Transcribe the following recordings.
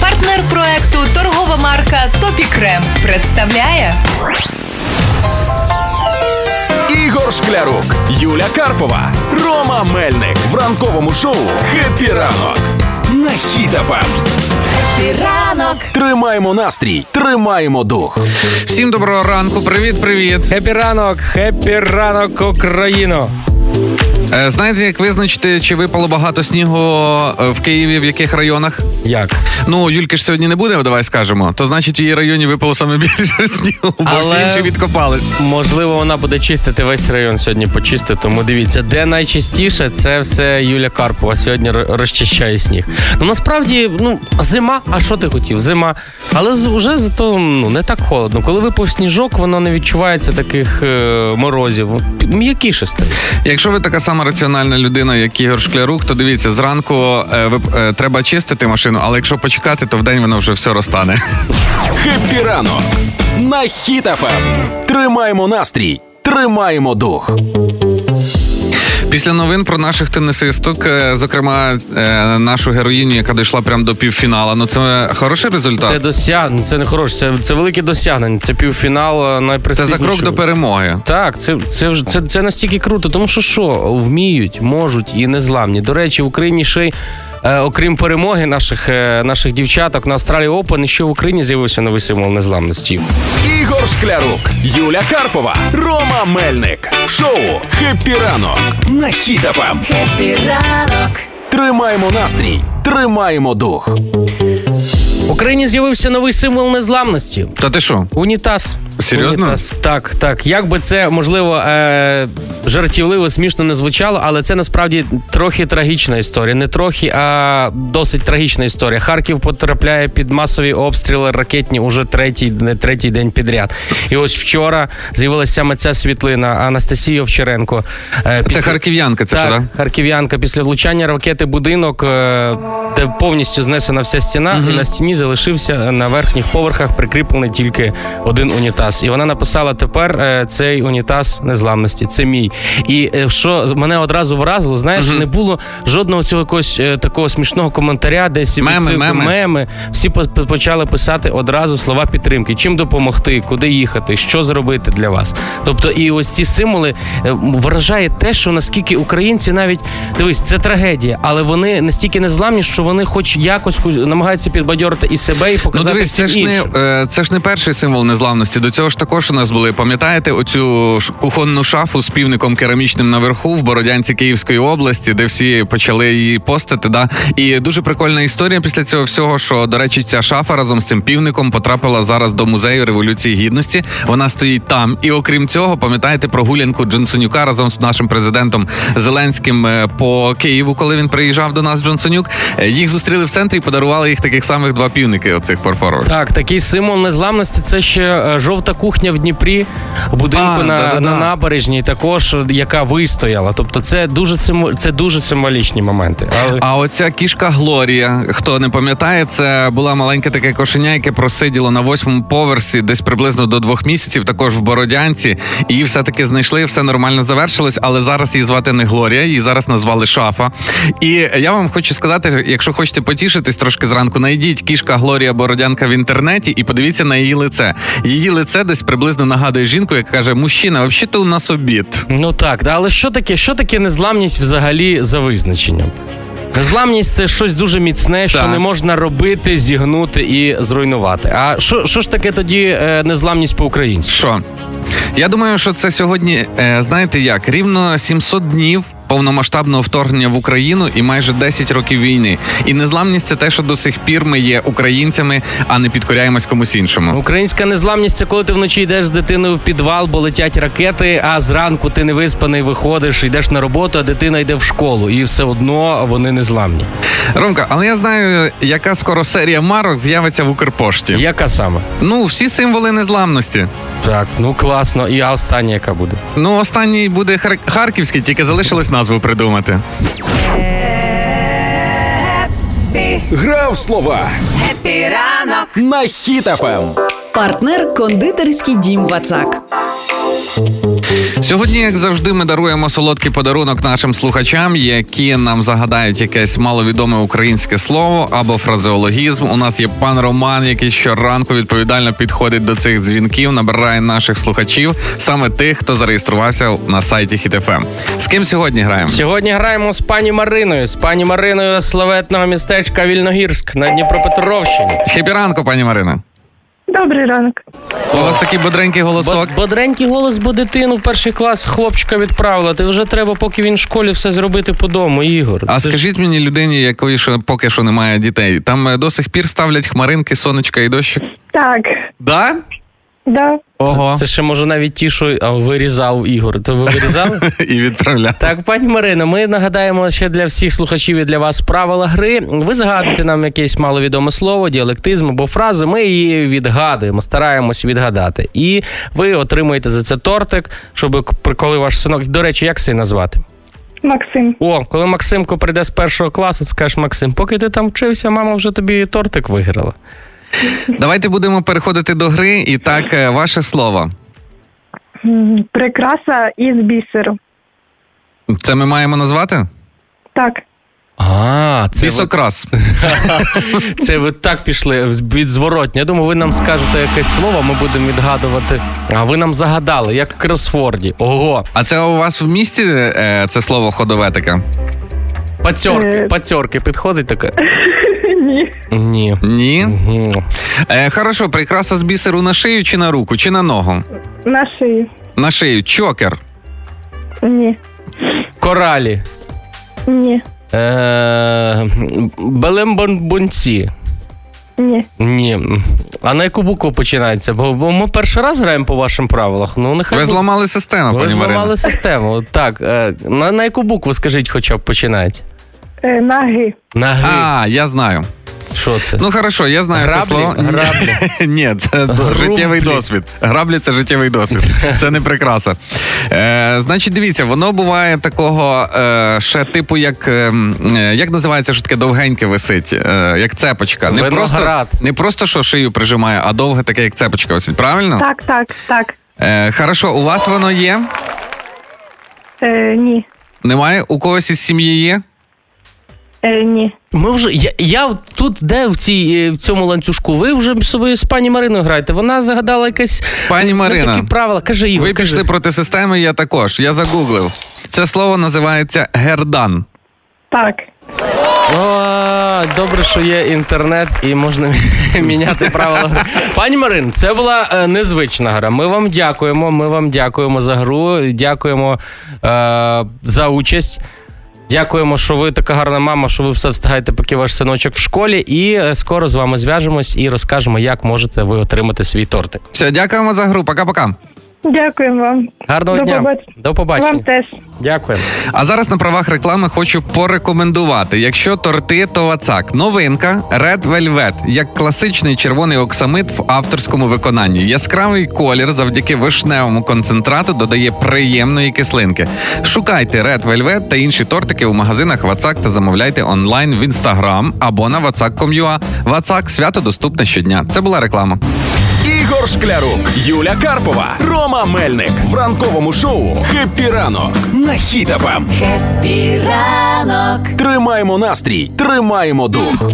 Партнер проекту торгова марка Топікрем представляє Ігор Шклярук, Юля Карпова, Рома Мельник в ранковому шоу «Хеппі ранок» на Хіт-ФМ. ранок. Тримаємо настрій, тримаємо дух. Всім доброго ранку, привіт, привіт. Хеппі ранок, хеппі ранок, Україно. Е, знаєте, як визначити, чи випало багато снігу е, в Києві, в яких районах? Як? Ну, Юльки ж сьогодні не буде, давай скажемо. То значить, в її районі випало саме більше снігу, бо Але- всі інші відкопались. Можливо, вона буде чистити весь район сьогодні почистити. Тому дивіться, де найчастіше, це все Юля Карпова сьогодні розчищає сніг. Ну насправді, ну, зима, а що ти хотів? Зима. Але вже зато ну, не так холодно. Коли випав сніжок, воно не відчувається таких е, морозів. М'якіше стає. Якщо ви така сама раціональна людина, як Ігор Шклярук, то дивіться, зранку е, е, треба чистити машину, але якщо почекати, то вдень воно вже все розтане. «Хеппі ранок» на Хіт-ФМ. Тримаємо настрій, тримаємо дух. Після новин про наших тенісисток, е, зокрема, е, нашу героїню, яка дійшла прямо до півфіналу, ну це хороший результат. Це досягнення, це не хороше, це, це велике досягнення. Це півфінал е, Це за крок до перемоги. Так, це, це, вже- це, це настільки круто, тому що що, вміють, можуть і незламні. До речі, в Україні ще й. е, Окрім перемоги наших, е, наших дівчаток на Австралії Open, ще в Україні з'явився новий символ незламності. Шклярук, Юля Карпова, Рома Мельник в шоу «Хеппі ранок» на Хіт-ФМ. ранок. Тримаємо настрій, тримаємо дух. В Україні з'явився новий символ незламності. Та ти що? Унітаз. Серйозно? Унітаз. Так, так. Як би це можливо е- жартівливо, смішно не звучало, але це насправді трохи трагічна історія. Не трохи, а досить трагічна історія. Харків потрапляє під масові обстріли ракетні уже третій, не третій день підряд. І ось вчора з'явилася саме ця світлина Анастасія Овчаренко. Е, Це харків'янка, це так, що, да? харків'янка після влучання ракети будинок, е, де повністю знесена вся стіна, і на стіні залишився на верхніх поверхах прикріплений тільки один унітаз. І вона написала: тепер е, цей унітаз незламності, це мій. І е, що мене одразу вразило, знаєш, не було жодного цього якогось е, такого смішного коментаря, десь Меми, меми. меми. Всі по- по- почали писати одразу слова підтримки, чим допомогти, куди їхати, що зробити для вас. Тобто, і ось ці символи вражає те, що наскільки українці навіть дивись, це трагедія, але вони настільки незламні, що вони, хоч якось намагаються підбадьорити і себе, і Ну показати дивись, це ж не іншим. це ж не перший символ незламності. До цього ж також у нас були. Пам'ятаєте оцю кухонну шафу з півником керамічним наверху в Бородянці Київської області, де всі почали її постити. Да? І дуже прикольна історія після цього всього, що до речі, ця шафа разом з цим півником потрапила зараз до музею революції гідності. Вона стоїть там. І окрім цього, пам'ятаєте прогулянку Джонсонюка разом з нашим президентом Зеленським е, по Києву, коли він приїжджав до нас Джонсонюк. Е, Їх зустріли в центрі і подарували їх таких самих два півники. Оцих фарфорових. Так, такий символ незламності це ще е, жовта кухня в Дніпрі, в будинку А, на, да-да-да. на набережній, також яка вистояла. Тобто, це дуже символ, це дуже символічні моменти. Але А оця кішка Глорія, хто не пам'ятає, це була маленьке таке кошеня, яке просиділо на восьмому поверсі, десь приблизно до двох місяців, також в Бородянці. Її все-таки знайшли, все нормально завершилось, але зараз її звати не Глорія, її зараз назвали Шафа. І я вам хочу сказати, якщо хочете потішитись трошки зранку, найдіть кішка Глорія Бородянка в інтернеті і подивіться на її лице. Її лице десь приблизно нагадує жінку, яка каже: Мужчина, взагалі-то у нас обід. Ну так, але що таке, що таке незламність взагалі за визначенням? Незламність це щось дуже міцне, що Так. не можна робити, зігнути і зруйнувати. А що, що ж таке тоді е, незламність по-українськи? Що? Я думаю, що це сьогодні, е, знаєте як, рівно 700 днів. Повномасштабного вторгнення в Україну і майже 10 років війни. І незламність це те, що до сих пір ми є українцями, а не підкоряємось комусь іншому. Українська незламність це коли ти вночі йдеш з дитиною в підвал, бо летять ракети, а зранку ти не виспаний, виходиш, йдеш на роботу, а дитина йде в школу, і все одно вони незламні. Ромка, але я знаю, яка скоро серія марок з'явиться в Укрпошті. Яка саме? Ну, всі символи незламності. Так, ну класно. І а остання яка буде? Ну, останній буде Хар- харківський, тільки залишилось назву придумати. Гра в слова Хеппі ранок. на Хіт-ФМ. Партнер кондитерський дім Вацак. Сьогодні, як завжди, ми даруємо солодкий подарунок нашим слухачам, які нам загадають якесь маловідоме українське слово або фразеологізм. У нас є пан Роман, який щоранку відповідально підходить до цих дзвінків, набирає наших слухачів, саме тих, хто зареєструвався на сайті Хіт.ФМ. З ким сьогодні граємо? Сьогодні граємо з пані Мариною, з пані Мариною з славетного містечка Вільногірськ на Дніпропетровщині. Хепі ранку, пані Марина. Добрий ранок. У вас такий бодренький голосок. Бодренький голос, бо дитину в перший клас хлопчика відправила. Ти вже треба, поки він в школі все зробити по дому, Ігор. А Ти ж- скажіть мені, людині, якої ще поки що немає дітей, там е, до сих пір ставлять хмаринки, сонечка і дощик? Так, Да? Да. Ого. Це ще може навіть ті, що а, вирізав Ігор. То ви вирізали? І відправляв. Так, пані Марино, ми нагадаємо ще для всіх слухачів і для вас правила гри. Ви згадуєте нам якесь маловідоме слово, діалектизм або фразу. Ми її відгадуємо, стараємось відгадати. І ви отримуєте за це тортик, щоб коли ваш синок. До речі, як сина звати? Максим. О, коли Максимко прийде з першого класу, скажеш Максим, поки ти там вчився, мама вже тобі тортик виграла. Давайте будемо переходити до гри. І так, е, ваше слово. Прикраса із бісеру. Це ми маємо назвати? Так. А, це ви, це ви так пішли від зворотня. Я думаю, ви нам скажете якесь слово, ми будемо відгадувати. А ви нам загадали, як в кросфорді. Ого, А це у вас в місті е, це слово ходове таке? пацьорки, Е. пацьорки підходить таке? Ні. Ні. Ні. Мгм. Е, хорошо, прикраса з бісеру на шию чи на руку, чи на ногу? На шию. На шию. Чокер. Ні. Коралі. Ні. Е, Белембонбонці. Ні. Ні. А на яку букву починається? Бо, бо ми перший раз граємо по вашим правилах. Ну, нехай Ви бу- зламали систему, Ви пані Марина. зламали систему. Так, е, на, на яку букву, скажіть, хоча б починається? Е, Наги. На Г. А, я знаю. Що це? Ну хорошо, я знаю Граблі? це слово. Граблі. Ні, це до- Грублі. життєвий досвід. Граблі це життєвий досвід. Це не прикраса. Е, значить, дивіться, воно буває такого е, ще типу, як, е, е, як називається, що таке довгеньке висить, е, як цепочка. Не просто, Виноград. не просто що шию прижимає, а довге таке, як цепочка висить. Правильно? Так, так, так. Е, хорошо, у вас воно є? Е, ні. Немає? У когось із сім'ї є? Е, ні. Ми вже я, я тут, де в цій е, в цьому ланцюжку? Ви вже собі з пані Мариною граєте. Вона загадала якесь Пані ну, Марина. такі правила. Каже Ігор, Ви кажи. пішли проти системи, я також. Я загуглив. Це слово називається гердан. Так. О, добре, що є інтернет і можна міняти правила гри. Пані Марин, це була е, незвична гра. Ми вам дякуємо. Ми вам дякуємо за гру. Дякуємо е, за участь. Дякуємо, що ви така гарна мама, що ви все встигаєте, поки ваш синочок в школі. І е, скоро з вами зв'яжемось і розкажемо, як можете ви отримати свій тортик. Все, дякуємо за гру. Пока-пока. Дякуємо вам. Гарного До дня. побачення. До побачення. Вам теж. Дякуємо. А зараз на правах реклами хочу порекомендувати: якщо торти, то вацак. Новинка Red Velvet, як класичний червоний оксамит в авторському виконанні. Яскравий колір завдяки вишневому концентрату додає приємної кислинки. Шукайте Red Velvet та інші тортики у магазинах Вацак та замовляйте онлайн в інстаграм або на vatsak.com.ua. Вацак свято доступне щодня. Це була реклама. Ігор Шклярук, Юля Карпова, Рома Мельник в ранковому шоу «Хеппі ранок» на Хіт-ФМ. Хеппі ранок. Тримаємо настрій, тримаємо дух.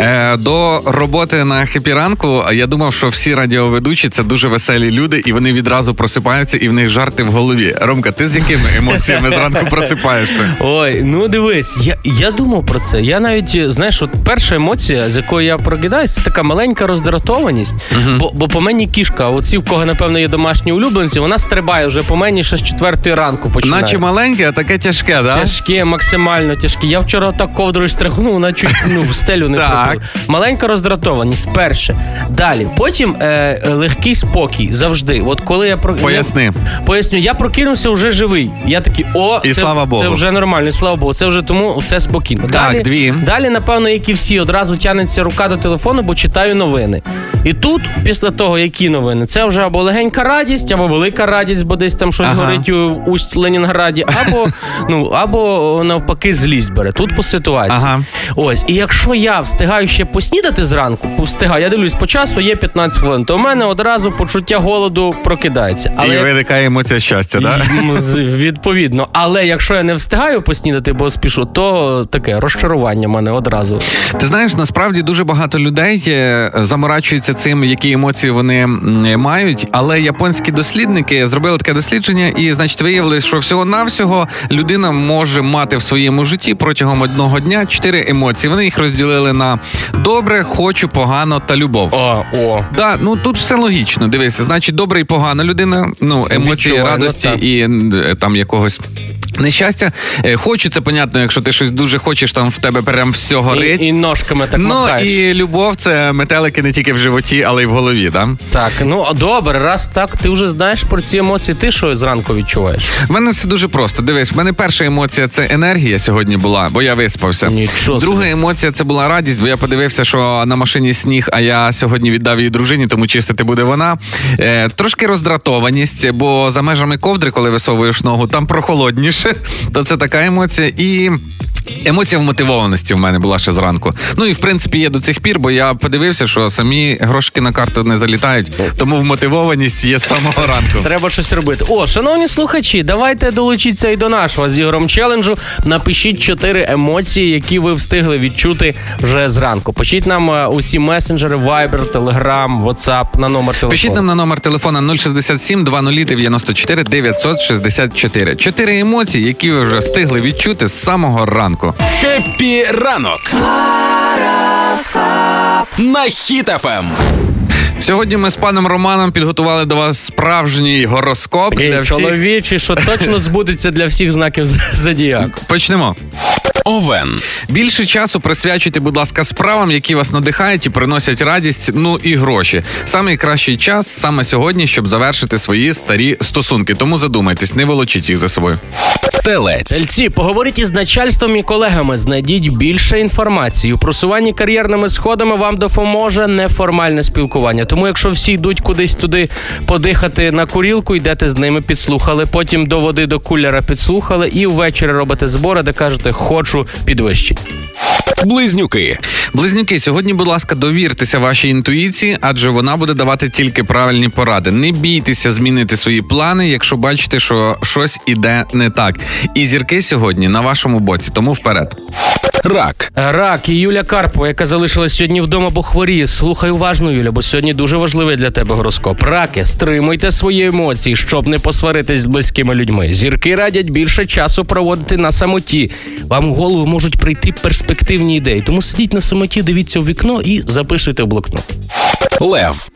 Е, до роботи на Хеппі ранку я думав, що всі радіоведучі це дуже веселі люди, і вони відразу просипаються, і в них жарти в голові. Ромка, ти з якими емоціями зранку просипаєшся? Ой, ну дивись, я, я думав про це. Я навіть, знаєш, от перша емоція, з якою я прокидаюсь, це така маленька роздратованість. Бо, бо по мені кішка, а оці, в кого, напевно, є домашні улюбленці, вона стрибає вже по мені ще з четвертої ранку починає. Наче маленьке, а таке тяжке, да? Тяжке, максимально тяжке. Я вчора так ковдрою стряхнув, вона чуть ну, в стелю не Так. Маленька роздратованість, перше. Далі. Потім е, легкий спокій завжди. От коли я про Поясни. я, поясню, я прокинувся вже живий. Я такий, о, І це, слава Богу. Це вже нормально, і слава Богу. Це вже тому це спокійно. Так, далі, дві. Далі, напевно, як і всі, одразу тянеться рука до телефону, бо читаю новини. І тут, після того, які новини, це вже або легенька радість, або велика радість, бо десь там щось Ага. горить у усть Ленінграді, або ну або навпаки злість бере. Тут по ситуації. Ага. Ось, і якщо я встигаю ще поснідати зранку, встигаю, я дивлюсь по часу, є 15 хвилин, то в мене одразу почуття голоду прокидається. і як- виникає емоція щастя, да? Відповідно, але якщо я не встигаю поснідати, бо спішу, то таке розчарування в мене одразу. Ти знаєш, насправді дуже багато людей е, заморачуються цим, які емоції вони мають. Але японські дослідники зробили таке дослідження, і значить виявили, що всього навсього людина може мати в своєму житті протягом одного дня чотири емоції. Вони їх розділили на добре, хочу, погано та любов. О, о. Да, ну тут все логічно. Дивися, значить, добра і погана людина. Ну, емоції Відчуваю, радості так. і е, там якогось. Нещастя, Е, хочу, це понятно, якщо ти щось дуже хочеш, там в тебе прям все горить. І, і ножками так ну махаєш. і любов це метелики не тільки в животі, але й в голові. Да? Так, ну а добре, раз так, ти вже знаєш про ці емоції, ти що зранку відчуваєш? В мене все дуже просто. Дивись, в мене перша емоція це енергія сьогодні була, бо я виспався. Нічого. Друга емоція це була радість, бо я подивився, що на машині сніг, а я сьогодні віддав її дружині, тому чистити буде вона. Е, трошки роздратованість, бо за межами ковдри, коли висовуєш ногу, там прохолодніше. То це така емоція. І. Емоція вмотивованості в мене була ще зранку. Ну і в принципі є до цих пір, бо я подивився, що самі грошики на карту не залітають, тому вмотивованість є з самого ранку. Треба щось робити. О, шановні слухачі, давайте долучіться і до нашого з ігром челенджу. Напишіть чотири емоції, які ви встигли відчути вже зранку. Пишіть нам е, усі месенджери, Viber, Telegram, WhatsApp на номер телефону. Пишіть нам на номер телефона 067 2094 964. Чотири емоції, які ви вже встигли відчути з самого ранку. Хеппі ранок на Хіт-ФМ. Сьогодні ми з паном Романом підготували до вас справжній гороскоп Такий для всіх. чоловічий, що точно збудеться для всіх знаків зодіаку. Почнемо. Овен. Більше часу присвячуйте, будь ласка, справам, які вас надихають і приносять радість, ну і гроші. Саме кращий час саме сьогодні, щоб завершити свої старі стосунки. Тому задумайтесь, не волочіть їх за собою. Телець. Тельці, поговоріть із начальством і колегами, знайдіть більше інформації. У просуванні кар'єрними сходами вам допоможе неформальне спілкування. Тому, якщо всі йдуть кудись туди подихати на курілку, йдете з ними, підслухали. Потім до води до кулера підслухали, і ввечері робите збори, де кажете, хочу підвищити. Близнюки. Близнюки, сьогодні, будь ласка, довіртеся вашій інтуїції, адже вона буде давати тільки правильні поради. Не бійтеся змінити свої плани, якщо бачите, що щось іде не так. І зірки сьогодні на вашому боці, тому вперед. Рак. Рак і Юля Карпова, яка залишилась сьогодні вдома, бо хворіє. Слухай уважно, Юля, бо сьогодні дуже важливий для тебе гороскоп. Раки, стримуйте свої емоції, щоб не посваритись з близькими людьми. Зірки радять більше часу проводити на самоті. Вам в голову можуть прийти перспективні ідеї. Тому сидіть на самоті, дивіться в вікно і записуйте в блокнот. Лев.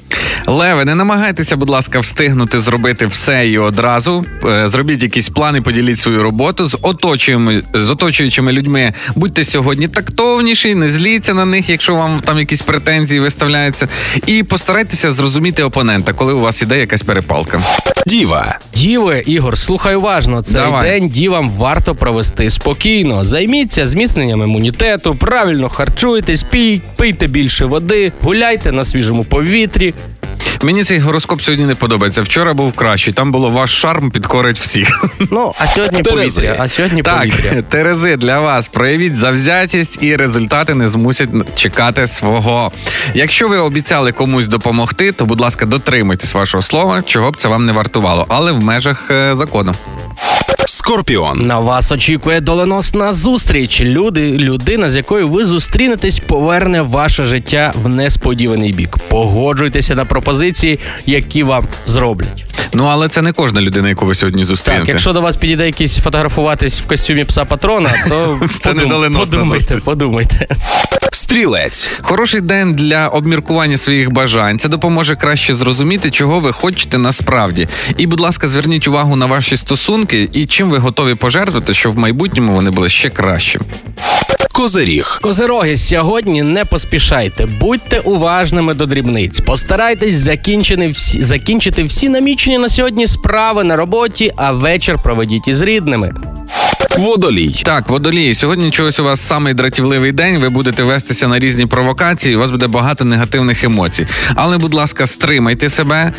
Леве, не намагайтеся, будь ласка, встигнути зробити все і одразу. Е, Зробіть якісь плани, поділіть свою роботу з оточуючими, з оточуючими людьми. Будьте сьогодні тактовніші, не зліться на них, якщо вам там якісь претензії виставляються. І постарайтеся зрозуміти опонента, коли у вас іде якась перепалка. Діва. Діви, Ігор, слухай уважно. Цей Давай. день дівам варто провести спокійно. Займіться зміцненням імунітету, правильно харчуйтесь, пій, пийте більше води, гуляйте на свіжому повітрі. Мені цей гороскоп сьогодні не подобається. Вчора був кращий. Там було ваш шарм підкорить всіх. Ну, а сьогодні Терези. повітря. А сьогодні Так, повітря. Терези для вас. Проявіть завзятість і результати не змусять чекати свого. Якщо ви обіцяли комусь допомогти, то будь ласка, дотримуйтесь вашого слова, чого б це вам не вартувало, але в межах е, закону. Скорпіон. На вас очікує доленосна зустріч. Люди, людина, з якою ви зустрінетесь, поверне ваше життя в несподіваний бік. Погоджуйтеся на пропозиції, які вам зроблять. Ну але це не кожна людина, яку ви сьогодні зустрінете. Так, якщо до вас підійде якийсь фотографуватись в костюмі пса патрона, то Це не подумайте, подумайте. Стрілець. Хороший день для обміркування своїх бажань. Це допоможе краще зрозуміти, чого ви хочете насправді. І, будь ласка, зверніть увагу на ваші стосунки і чим ви готові пожертвувати, щоб в майбутньому вони були ще кращі. Козиріг. Козироги, сьогодні не поспішайте, будьте уважними до дрібниць. Постарайтесь закінчити всі, закінчити всі намічені на сьогодні справи на роботі, а вечір проведіть із рідними. Водолій. Так, водолії, сьогодні чогось у вас самий дратівливий день. Ви будете вестися на різні провокації. У вас буде багато негативних емоцій. Але, будь ласка, стримайте себе,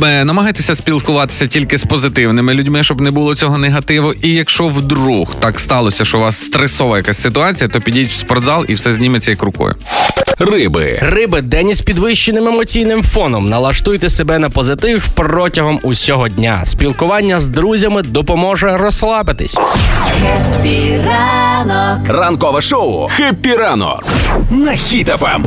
намагайтеся спілкуватися тільки з позитивними людьми, щоб не було цього негативу. І якщо вдруг так сталося, що у вас стресова якась ситуація, то підіть в спортзал і все зніметься як рукою. Риби. Риби, день із підвищеним емоційним фоном. Налаштуйте себе на позитив протягом усього дня. Спілкування з друзями допоможе розслабитись. Хеппі ранок. Ранкове шоу «Хеппі ранок» на Хіт-ФМ.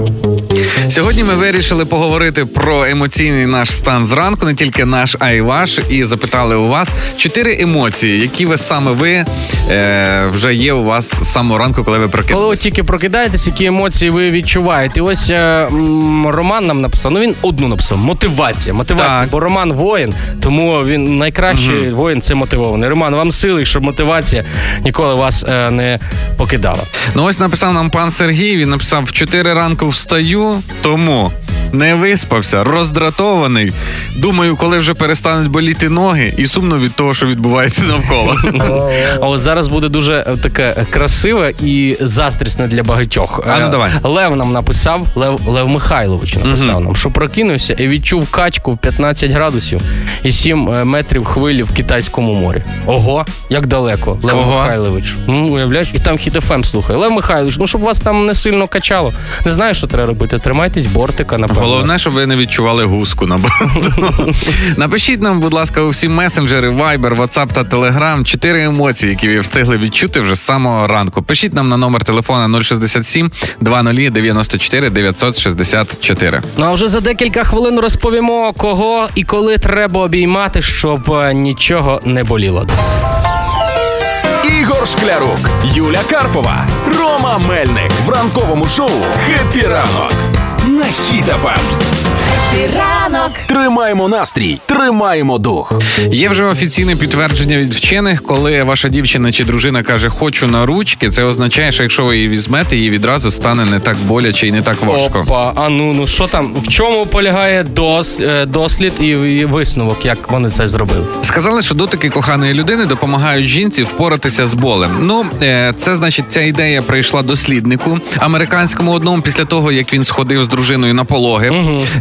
Сьогодні ми вирішили поговорити про емоційний наш стан зранку, не тільки наш, а й ваш. І запитали у вас чотири емоції, які ви саме ви е, вже є у вас з самого ранку, коли ви Коли ви тільки прокидаєтесь, які емоції ви відчуваєте? І ось е, м, Роман нам написав. Ну він одну написав: мотивація. Мотивація. Так. Бо Роман воїн, тому він найкращий воїн це мотивований. Роман, вам сили, щоб мотивація ніколи вас е, не покидала. Ну ось написав нам пан Сергій. Він написав: в 4 ранку встаю, тому. Не виспався, роздратований. Думаю, коли вже перестануть боліти ноги, і сумно від того, що відбувається навколо. А от зараз буде дуже е, таке красиве і застрісне для багатьох. А, ну, Е, давай. Лев нам написав, Лев, Лев Михайлович написав нам, що прокинувся і відчув качку в 15 градусів і 7 е, метрів хвилі в китайському морі. Ого, як далеко, Лев Ого. Михайлович. Ну, уявляєш, і там хіт-ФМ слухає. Лев Михайлович, ну щоб вас там не сильно качало. Не знаю, що треба робити. Тримайтесь бортика, напевно. Головне, щоб ви не відчували гуску на борту. Напишіть нам, будь ласка, у всі месенджери, Viber, WhatsApp та Telegram чотири емоції, які ви встигли відчути вже з самого ранку. Пишіть нам на номер телефона 067 20 94 964. Ну а вже за декілька хвилин розповімо, кого і коли треба обіймати, щоб е, нічого не боліло. Ігор Шклярук, Юля Карпова, Рома Мельник в ранковому шоу «Хеппі ранок» на Ем. Ранок. Тримаємо настрій, тримаємо дух. Є вже офіційне підтвердження від вчених, коли ваша дівчина чи дружина каже хочу на ручки, це означає, що якщо ви її візьмете, їй відразу стане не так боляче і не так важко. Опа, а ну ну що там? В чому полягає дос, е, дослід і, і висновок, як вони це зробили? Сказали, що дотики коханої людини допомагають жінці впоратися з болем. Ну, е, це значить, ця ідея прийшла досліднику американському одному після того, як він сходив з дружиною на пологи.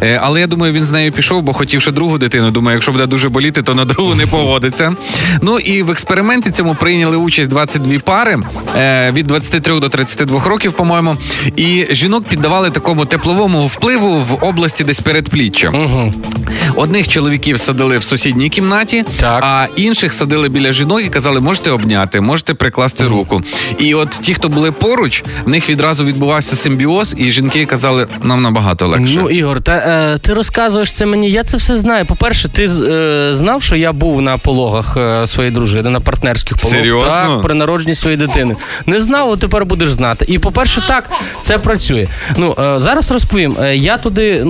Е, але я думаю, він з нею пішов, бо хотів ще другу дитину. Думаю, якщо буде дуже боліти, то на другу не поводиться. Ну і в експерименті цьому прийняли участь 22 пари е, від 23 до 32 років, по-моєму. І жінок піддавали такому тепловому впливу в області десь передпліччя. Угу. Одних чоловіків садили в сусідній кімнаті, Так. а інших садили біля жінок і казали, можете обняти, можете прикласти руку. І от ті, хто були поруч, в них відразу відбувався симбіоз, і жінки казали, нам набагато легше. Ну, Ігор, та е, ти розказуєш це мені. Я це все знаю. По-перше, ти е, знав, що я був на пологах е, своєї дружини, на партнерських пологах. Серйозно? Так, при народженні своєї дитини. Не знав, а тепер будеш знати. І по-перше, так, це працює. Ну, е, зараз розповім. Е, я туди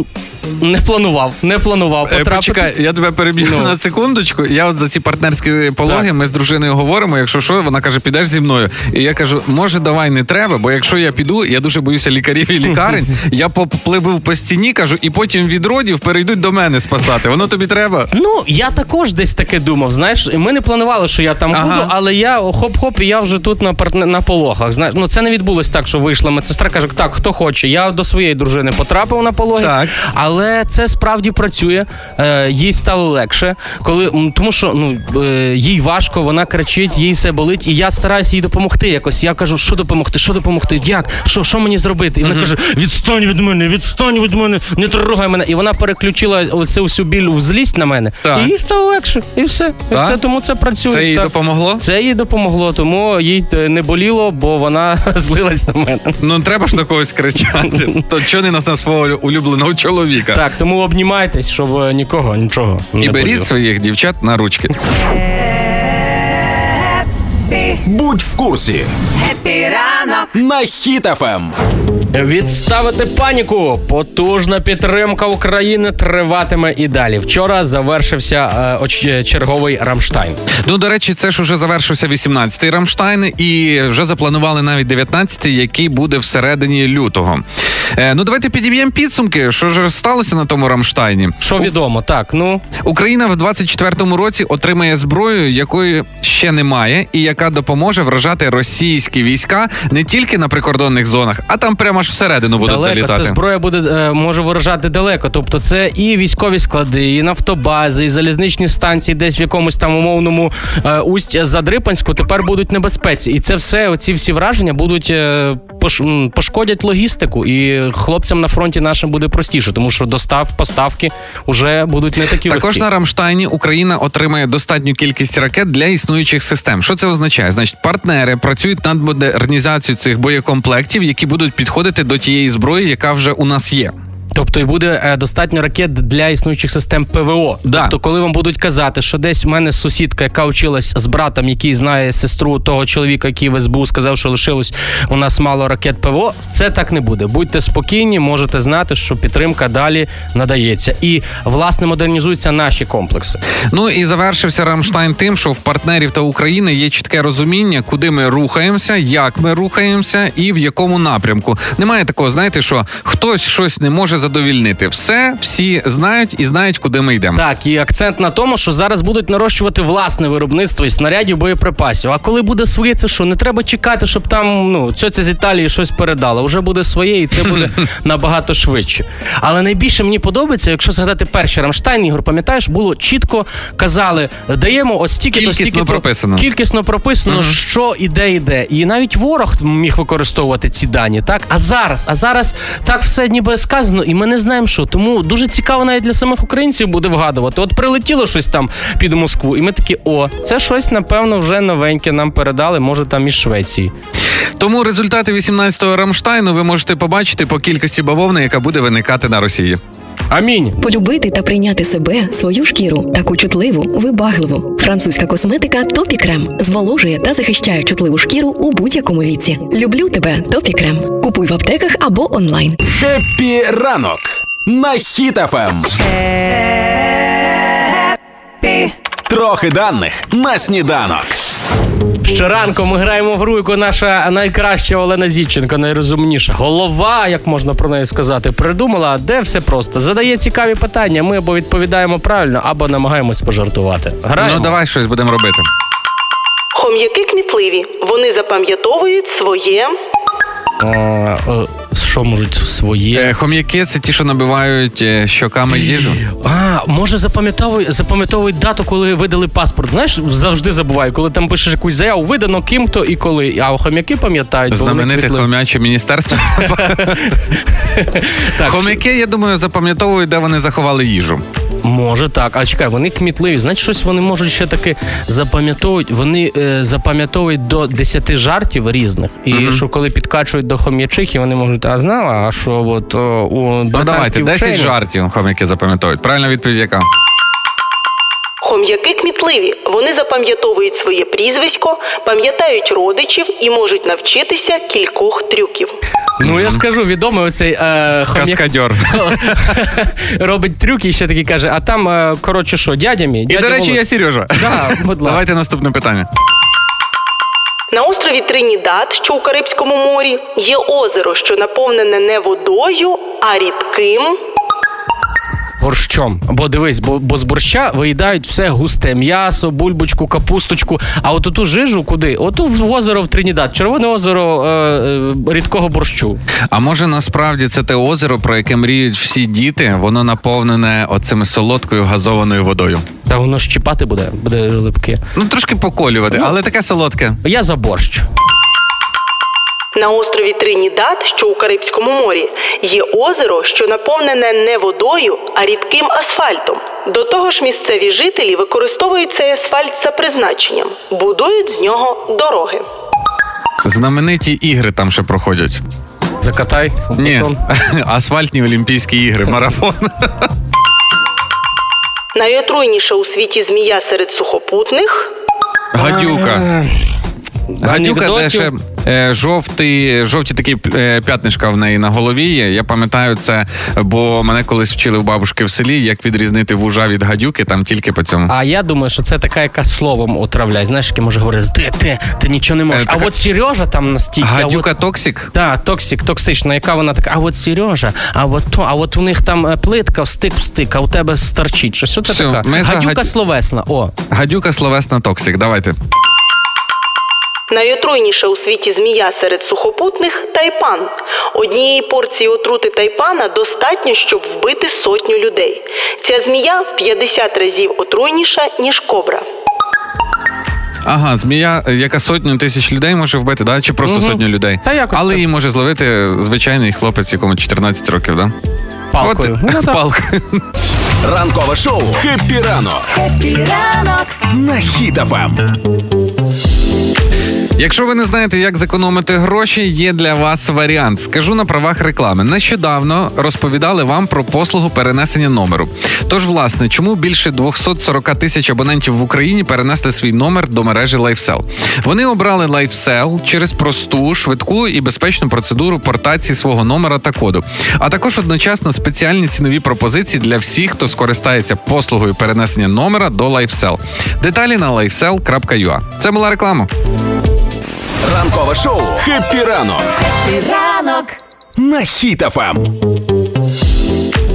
не планував, не планував Е, потрапити. Почекай, я тебе переб'ю Ну. на секундочку. Я от за ці партнерські пологи, Так. ми з дружиною говоримо. Якщо що, вона каже, підеш зі мною. І я кажу, може, давай не треба, бо якщо я піду, я дуже боюся лікарів і лікарень. Я попливив по стіні, кажу, і потім від родів перейдуть до мене спасати. Воно тобі треба. Ну, я також десь таке думав. Знаєш, ми не планували, що я там Ага. буду, але я хоп-хоп, і я вже тут на партне на пологах. Знаєш, ну це не відбулось так, що вийшла медсестра, каже, так, хто хоче. Я до своєї дружини потрапив на пологи, Так. але це справді працює. Е, їй стало легше, коли тому, що ну е, їй важко, вона кричить, їй все болить, і я стараюся їй допомогти якось. Я кажу, що допомогти, що допомогти, як, що, що мені зробити? І вона каже: відстань від мене, відстань від мене, не трогай мене. І вона переключила оцю всю біль в злість на мене. Так. І їй стало легше. І все. І це тому це працює. Це їй так. допомогло? Це їй допомогло, тому їй е, не боліло, бо вона злилась на мене. Ну треба ж на когось кричати. То чого не на свого улюбленого чоловіка? Так, тому обнімайтесь, щоб е, нікого нічого І не беріть своїх дівчат на ручки. Будь в курсі ранок. на Ем. Хіт-ФМ. Відставити паніку. Потужна підтримка України триватиме і далі. Вчора завершився е, черговий Рамштайн. Ну, до речі, це ж уже завершився 18-й Рамштайн, і вже запланували навіть 19-й, який буде всередині лютого. Е, ну давайте підіб'ємо підсумки. Що ж сталося на тому Рамштайні? Що відомо, так, ну Україна в 24-му році отримає зброю, якої ще немає, і яка допоможе вражати російські війська не тільки на прикордонних зонах, а там прямо аж всередину будуть далеко залітати. це зброя буде е, може виражати далеко. Тобто, це і військові склади, і нафтобази, і залізничні станції, десь в якомусь там умовному е, усть Задрипанську тепер будуть небезпеці. І це все, оці всі враження будуть пош, пошкодять логістику. І хлопцям на фронті нашим буде простіше, тому що достав поставки вже будуть не такі Також легкі. на Рамштайні Україна отримає достатню кількість ракет для існуючих систем. Що це означає? Значить, партнери працюють над модернізацією цих боєкомплектів, які будуть підходити до тієї зброї, яка вже у нас є. Тобто і буде е, достатньо ракет для існуючих систем ПВО. Да. Тобто, коли вам будуть казати, що десь в мене сусідка, яка вчилась з братом, який знає сестру того чоловіка, який в СБУ сказав, що лишилось у нас мало ракет ПВО, це так не буде. Будьте спокійні, можете знати, що підтримка далі надається. І власне модернізуються наші комплекси. Ну і завершився Рамштайн тим, що в партнерів та України є чітке розуміння, куди ми рухаємося, як ми рухаємося і в якому напрямку. Немає такого, знаєте, що хтось щось не може задовільнити. Все, всі знають і знають, куди ми йдемо. Так, і акцент на тому, що зараз будуть нарощувати власне виробництво і снарядів боєприпасів. А коли буде своє, це що? Не треба чекати, щоб там ну цьоця з Італії щось передала. Вже буде своє, і це буде набагато швидше. Але найбільше мені подобається, якщо згадати перший Рамштайн, Ігор, пам'ятаєш, було чітко казали, даємо от стільки то Кількісно стільки прописано. Кількісно прописано, що іде, іде. І навіть ворог міг використовувати ці дані, так? А зараз, а зараз так все ніби сказано, і ми не знаємо, що. Тому дуже цікаво навіть для самих українців буде вгадувати. От прилетіло щось там під Москву, і ми такі, о, це щось, напевно, вже новеньке нам передали, може там із Швеції. Тому результати 18-го Рамштайну ви можете побачити по кількості бавовни, яка буде виникати на Росії. Амінь. Полюбити та прийняти себе, свою шкіру, таку чутливу, вибагливу. Французька косметика Topicrem зволожує та захищає чутливу шкіру у будь-якому віці. Люблю тебе, Topicrem. Купуй в аптеках або онлайн. Хеппі ранок на Ем. Хіт-ФМ. Трохи даних на сніданок. Щоранку ми граємо в гру, яку наша найкраща Олена Зіченко, найрозумніша. Голова, як можна про неї сказати, придумала, де все просто. Задає цікаві питання. Ми або відповідаємо правильно, або намагаємось пожартувати. Граємо. Ну давай щось будемо робити. Хом'яки кмітливі. Вони запам'ятовують своє. Е, що можуть своє? Е, хом'яки це ті, що набивають е, щоками їжу. А, може запам'ятовують, запам'ятовують дату, коли видали паспорт. Знаєш, завжди забуваю, коли там пишеш якусь заяву, видано ким то і коли. А хом'яки пам'ятають. Знамените хом'яче міністерство. Хом'яки, я думаю, запам'ятовують, де вони заховали їжу. Може так, а чекай, вони кмітливі. Значить, щось вони можуть ще таки запам'ятовують. Вони е, запам'ятовують до 10 жартів різних. І що коли підкачують до хом'ячихи, вони можуть, а знала, а що от о, у Ну давайте, 10 вчені... жартів хом'яки запам'ятовують. Правильна відповідь яка? Хом'яки кмітливі. Вони запам'ятовують своє прізвисько, пам'ятають родичів і можуть навчитися кількох трюків. Ну я скажу, відомий оцей е, хом'як Каскадьор. робить трюки і ще такий каже: а там, е, коротше, що, дядя мій? І, дядя до речі, Володя». я Сережа. Да, будь ласка. Давайте наступне питання. На острові Тринідад, що у Карибському морі, є озеро, що наповнене не водою, а рідким. Борщом. Бо дивись, бо, бо з борща виїдають все густе м'ясо, бульбочку, капусточку. А от ту жижу куди? Оту в озеро в Тринідад, червоне озеро е, е, рідкого борщу. А може насправді це те озеро, про яке мріють всі діти, воно наповнене оцими солодкою газованою водою. Та воно щіпати буде, буде липки. Ну трошки поколювати, але таке солодке. Я за борщ. На острові Тринідад, що у Карибському морі, є озеро, що наповнене не водою, а рідким асфальтом. До того ж, місцеві жителі використовують цей асфальт за призначенням, будують з нього дороги. Знамениті ігри там ще проходять. Закатай Ні, асфальтні Олімпійські ігри, марафон. Найотруйніша у світі змія серед сухопутних. Гадюка. Гадюка, де ще Е, жовтий, жовті такі е, п'ятнишка в неї на голові є. Я пам'ятаю це, бо мене колись вчили в бабушки в селі, як відрізнити вужа від гадюки, там тільки по цьому. А я думаю, що це така, яка словом отравляє. Знаєш, яке може говорити, ти, ти, ти нічого не можеш. Е, а от Сережа там настільки. Гадюка от... токсик? Так, токсик, токсична, яка вона така, а от Сережа, а от то, а от у них там е, плитка в стик в стик, а у тебе старчить. Щось оце Всьо, така. за Гадюка гадю- словесна. О. Гадюка словесна токсик. Давайте. Найотруйніша у світі змія серед сухопутних тайпан. Однієї порції отрути тайпана достатньо, щоб вбити сотню людей. Ця змія в 50 разів отруйніша, ніж кобра. Ага, змія, яка сотню тисяч людей може вбити, да? чи просто Мгм. сотню людей? Та якось Але так. її може зловити звичайний хлопець, якому 14 років, да? Палкою. От, Ну, палкою. Ранкове шоу «Хеппі ранок» Хеппі ранок. на Ем. Якщо ви не знаєте, як зекономити гроші, є для вас варіант. Скажу на правах реклами. Нещодавно розповідали вам про послугу перенесення номеру. Тож, власне, чому більше 240 тисяч абонентів в Україні перенесли свій номер до мережі LifeSell? Вони обрали LifeSell через просту, швидку і безпечну процедуру портації свого номера та коду, а також одночасно спеціальні цінові пропозиції для всіх, хто скористається послугою перенесення номера до LifeSell. Деталі на lifecell.ua. Це була реклама. Ранкове шоу «Хеппі ранок» Хеппі ранок. на. Хіт-ФМ.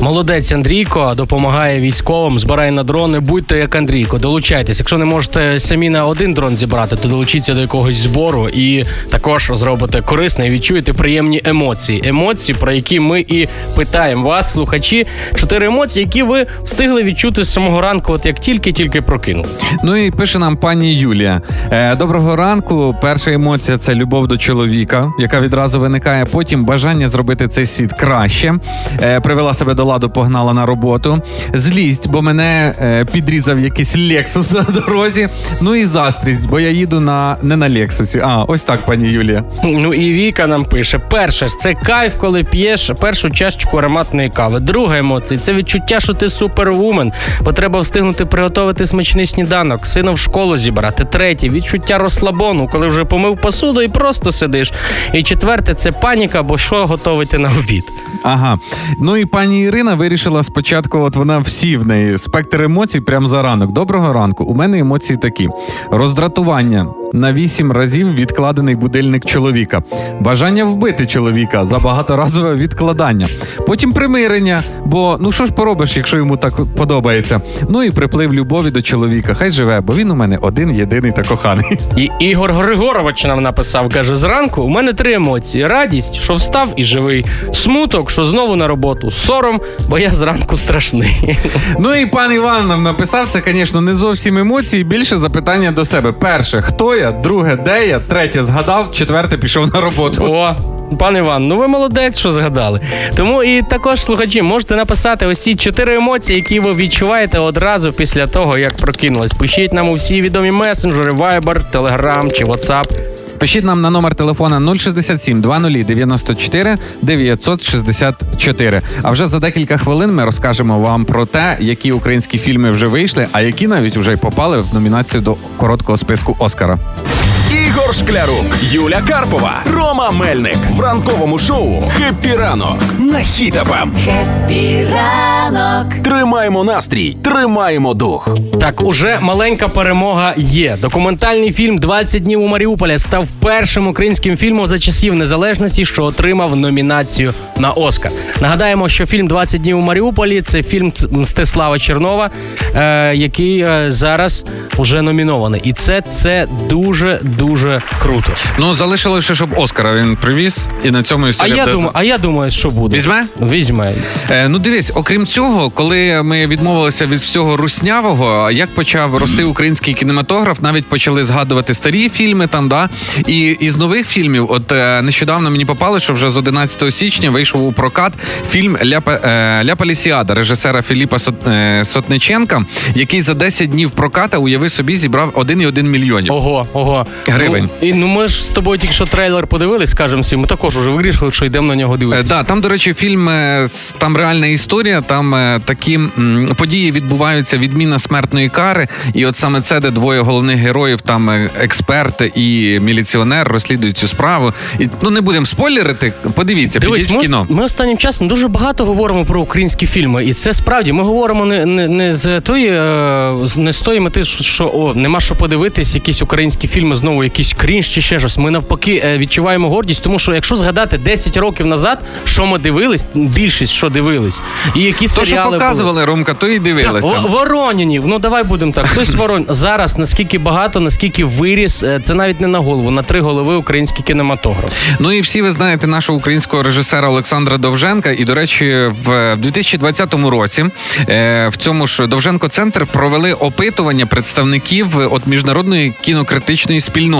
Молодець Андрійко допомагає військовим, збирає на дрони. Будьте як Андрійко, долучайтесь. Якщо не можете самі на один дрон зібрати, то долучіться до якогось збору і також зробите корисне і відчуєте приємні емоції. Емоції, про які ми і питаємо вас, слухачі. Чотири емоції, які ви встигли відчути з самого ранку, от як тільки-тільки прокинули. Ну і пише нам пані Юлія. Е, доброго ранку. Перша емоція це любов до чоловіка, яка відразу виникає. Потім бажання зробити цей світ краще. Е, привела себе до ладу, погнала на роботу. Злість, бо мене е, підрізав якийсь лексус на дорозі. Ну і застрість, бо я їду на не на лексусі. А ось так, пані Юлія. Ну і Віка нам пише: перше ж це кайф, коли п'єш першу чашечку ароматної кави. Друга емоція це відчуття, що ти супервумен, бо треба встигнути приготувати смачний сніданок, сина в школу зібрати. Третє відчуття розслабону, коли вже помив посуду і просто сидиш. І четверте це паніка, бо що готувати на обід. Ага. Ну і пані Ірина вирішила спочатку, от вона всі в неї спектр емоцій прямо за ранок. Доброго ранку. У мене емоції такі: роздратування на вісім разів відкладений будильник чоловіка, бажання вбити чоловіка за багаторазове відкладання. Потім примирення, бо ну що ж поробиш, якщо йому так подобається. Ну і приплив любові до чоловіка. Хай живе, бо він у мене один єдиний та коханий. І Ігор Григорович нам написав: каже: зранку у мене три емоції: радість, що встав і живий, смуток, що знову на роботу, сором, бо я зранку страшний. Ну і пан Іван нам написав, це, звісно, не зовсім емоції, більше запитання до себе. Перше, хто я? Друге, де я? Третє згадав, четверте пішов на роботу. О, пан Іван, ну ви молодець, що згадали. Тому і також слухачі можете написати ось ці чотири емоції, які ви відчуваєте одразу після того, як прокинулись. Пишіть нам у всі відомі месенджери, Viber, Telegram чи WhatsApp. Пишіть нам на номер телефона 067 20 94 964. А вже за декілька хвилин ми розкажемо вам про те, які українські фільми вже вийшли, а які навіть вже й попали в номінацію до короткого списку Оскара. Ігор Шклярук, Юля Карпова, Рома Мельник в ранковому шоу «Хеппі ранок» на Ем. Хеппі ранок. Тримаємо настрій, тримаємо дух. Так, уже маленька перемога є. Документальний фільм «20 днів у Маріуполі став першим українським фільмом за часів незалежності, що отримав номінацію на Оскар. Нагадаємо, що фільм «20 днів у Маріуполі це фільм Мстислава Чернова, е, який е, зараз уже номінований. І це, це дуже дуже круто. Ну залишилося, щоб Оскара він привіз, і на цьому А я буде думаю, а я думаю, що буде. Візьме? Візьме. Е, ну дивись, окрім цього, коли ми відмовилися від всього руснявого, як почав рости український кінематограф, навіть почали згадувати старі фільми там, да. І із нових фільмів, от е, нещодавно мені попало, що вже з 11 січня вийшов у прокат фільм Ляпа, е, Ля Палісіада режисера Філіпа Сот, е, Сотниченка, який за 10 днів проката, уяви собі, зібрав 1,1 мільйонів. Ого, ого. Гривень. Ну, і ну ми ж з тобою тільки що трейлер подивились, скажемо всім. Ми також уже вирішили, що йдемо на нього Е, дивитися. Да, там, до речі, фільм е, там реальна історія. Там е, такі м, події відбуваються відміна смертної кари. І от саме це, де двоє головних героїв, там е, експерт і міліціонер розслідують цю справу. І ну не будемо спойлерити. Подивіться, Дивись, підіть в ми, кіно. ми останнім часом дуже багато говоримо про українські фільми, і це справді ми говоримо не, не, не з тої е, не з тої мети, що о, нема що подивитись, якісь українські фільми, знову якийсь крінж чи ще щось. Ми навпаки е, відчуваємо гордість, тому що якщо згадати 10 років назад, що ми дивились, більшість що дивились, і які То, що серіали були. показували, Ромка, то і дивилися. В- Воронінів, ну давай будемо так. Хтось ворон. Зараз наскільки багато, наскільки виріс, е, це навіть не на голову, на три голови український кінематограф. Ну і всі ви знаєте нашого українського режисера Олександра Довженка. І, до речі, в 2020 році е, в цьому ж Довженко Центр провели опитування представників от міжнародної кінокритичної спільноти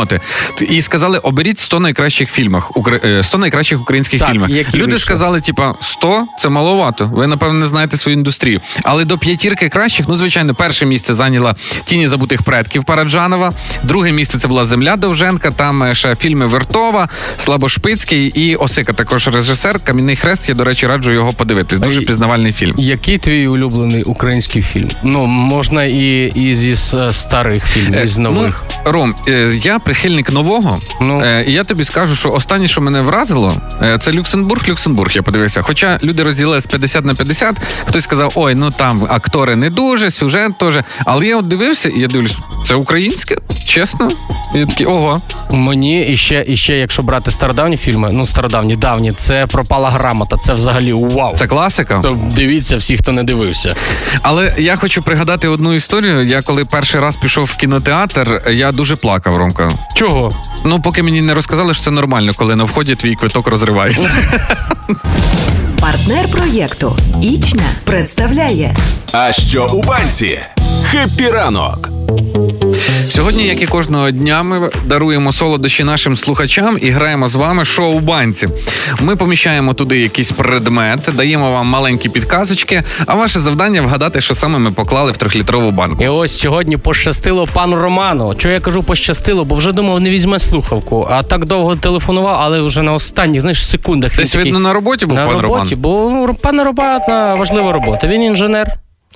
і сказали: оберіть 100 найкращих фільмах, укр- е, 100 найкращих українських Так, фільмів. Люди вийшли. сказали, типа 100 – це маловато. Ви напевно не знаєте свою індустрію. Але до п'ятірки кращих, ну звичайно, перше місце зайняла тіні забутих предків Параджанова. Друге місце це була Земля Довженка. Там е, ще фільми Вертова, Слабошпицький і Осика. Також режисер. Кам'яний хрест. Я, до речі, раджу його подивитись. Дуже пізнавальний фільм. Який твій улюблений український фільм? Ну можна і, і зі старих фільмів, і з нових. Ну, Ром, е, я прихильник нового. Ну. Е, і я тобі скажу, що останнє, що мене вразило, е, це Люксембург. Люксембург. Я подивився. Хоча люди розділили 50 на 50, хтось сказав, ой, ну там актори не дуже, сюжет теж. Але я от дивився, і я дивлюсь, це українське, чесно. І я такий, ого. Мені і ще, і ще, якщо брати стародавні фільми, ну стародавні, давні, це пропала грамота. Це взагалі вау. Це класика. То дивіться всі, хто не дивився. Але я хочу пригадати одну історію. Я коли перший раз пішов в кінотеатр, я дуже плакав, Ромка. Чого? Ну, поки мені не розказали, що це нормально, коли на вході твій квиток розривається. Партнер проєкту Ічня представляє А що у банці? Хеппі ранок. Сьогодні, як і кожного дня, ми даруємо солодощі нашим слухачам і граємо з вами шоу банці. Ми поміщаємо туди якийсь предмет, даємо вам маленькі підказочки, а ваше завдання вгадати, що саме ми поклали в трьохлітрову банку. І ось сьогодні пощастило пану Роману. Чого я кажу пощастило, бо вже думав, не візьме слухавку. А так довго телефонував, але вже на останніх, знаєш, секундах. Десь видно на роботі був на пан роботі, Роман. бо ну, пан Роман важлива робота. Він інженер.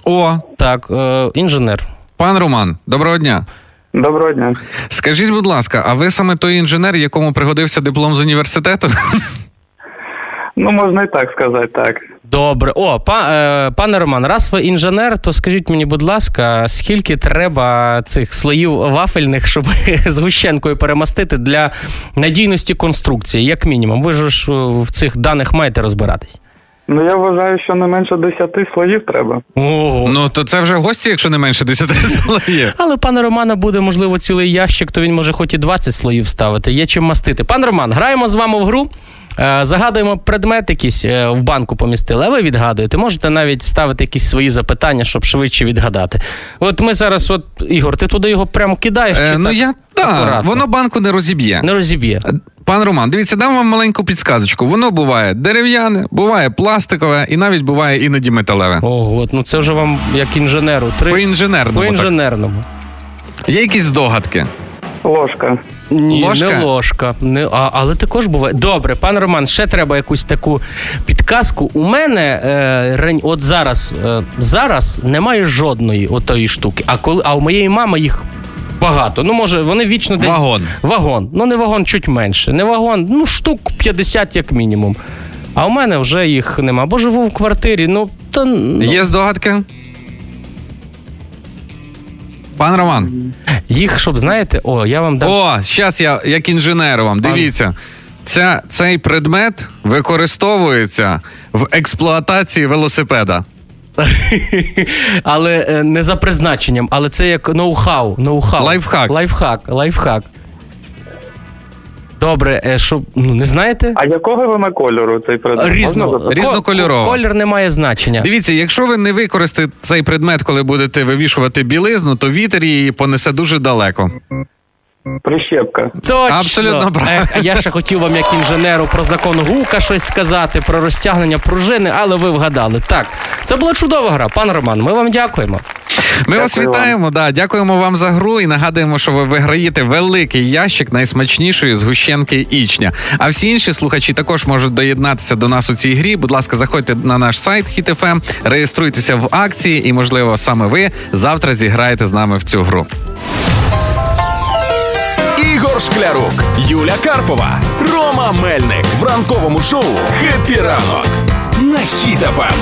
О, Так, е, інженер. Пан Роман, доброго дня. Доброго дня. Скажіть, будь ласка, а ви саме той інженер, якому пригодився диплом з університету? Ну, можна і так сказати, так. Добре. О, па, е, пане Роман, раз ви інженер, то скажіть мені, будь ласка, скільки треба цих слоїв вафельних, щоб згущенкою перемастити для надійності конструкції, як мінімум? Ви ж в цих даних маєте розбиратись. Ну, я вважаю, що не менше 10 слоїв треба. Ого. ну то це вже гості, якщо не менше 10 слоїв. Але пане Романа буде, можливо, цілий ящик, то він може хоч і 20 слоїв ставити. Є чим мастити. Пан Роман, граємо з вами в гру. Е, Загадуємо предмет якийсь е, в банку помістили, а ви відгадуєте. Можете навіть ставити якісь свої запитання, щоб швидше відгадати. От ми зараз, от Ігор, ти туди його прямо кидаєш. Е, ну так? я так, Акуратно. воно банку не розіб'є. не розіб'є. Пан Роман, дивіться, дам вам маленьку підсказочку. Воно буває дерев'яне, буває пластикове і навіть буває іноді металеве. Ого, от, ну це вже вам як інженеру. Три По інженерному. по так. інженерному. Є якісь здогадки. Ложка. Ні, Ложка? не ложка. Не, а, але також буває. Добре, пан Роман, ще треба якусь таку підказку. У мене е, от зараз, е, зараз немає жодної отої штуки. А коли а у моєї мами їх багато. Ну, може, вони вічно десь. Вагон. Вагон. Ну, не вагон, чуть менше. Не вагон, ну, штук 50 як мінімум. А у мене вже їх нема. Бо живу в квартирі. Ну, то ну, Є здогадки? Пан Роман. їх, щоб знаєте, о, я вам дам. О, зараз я як інженер вам. Дивіться. Ця, цей предмет використовується в експлуатації велосипеда. Але е, не за призначенням, але це як ноу-хау. ноу-хау. Лайфхак. Лайфхак, лайфхак. Добре, е, що, ну не знаєте? А якого вона кольору цей предмет? Різно, запитати? Різнокольорово. Колір не має значення. Дивіться, якщо ви не використаєте цей предмет, коли будете вивішувати білизну, то вітер її понесе дуже далеко. Прищепка. Точно. Абсолютно правильно. А я ще хотів вам, як інженеру, про закон Гука щось сказати, про розтягнення пружини, але ви вгадали. Так, це була чудова гра. Пан Роман, ми вам дякуємо. Ми вас Дякую вам. вітаємо. Да, дякуємо вам за гру і нагадуємо, що ви виграєте великий ящик найсмачнішої згущенки Ічня. А всі інші слухачі також можуть доєднатися до нас у цій грі. Будь ласка, заходьте на наш сайт HitFM, реєструйтеся в акції, і можливо саме ви завтра зіграєте з нами в цю гру. Ігор Шклярук, Юля Карпова, Рома Мельник в ранковому шоу «Хеппі ранок» на Хіт-ФМ.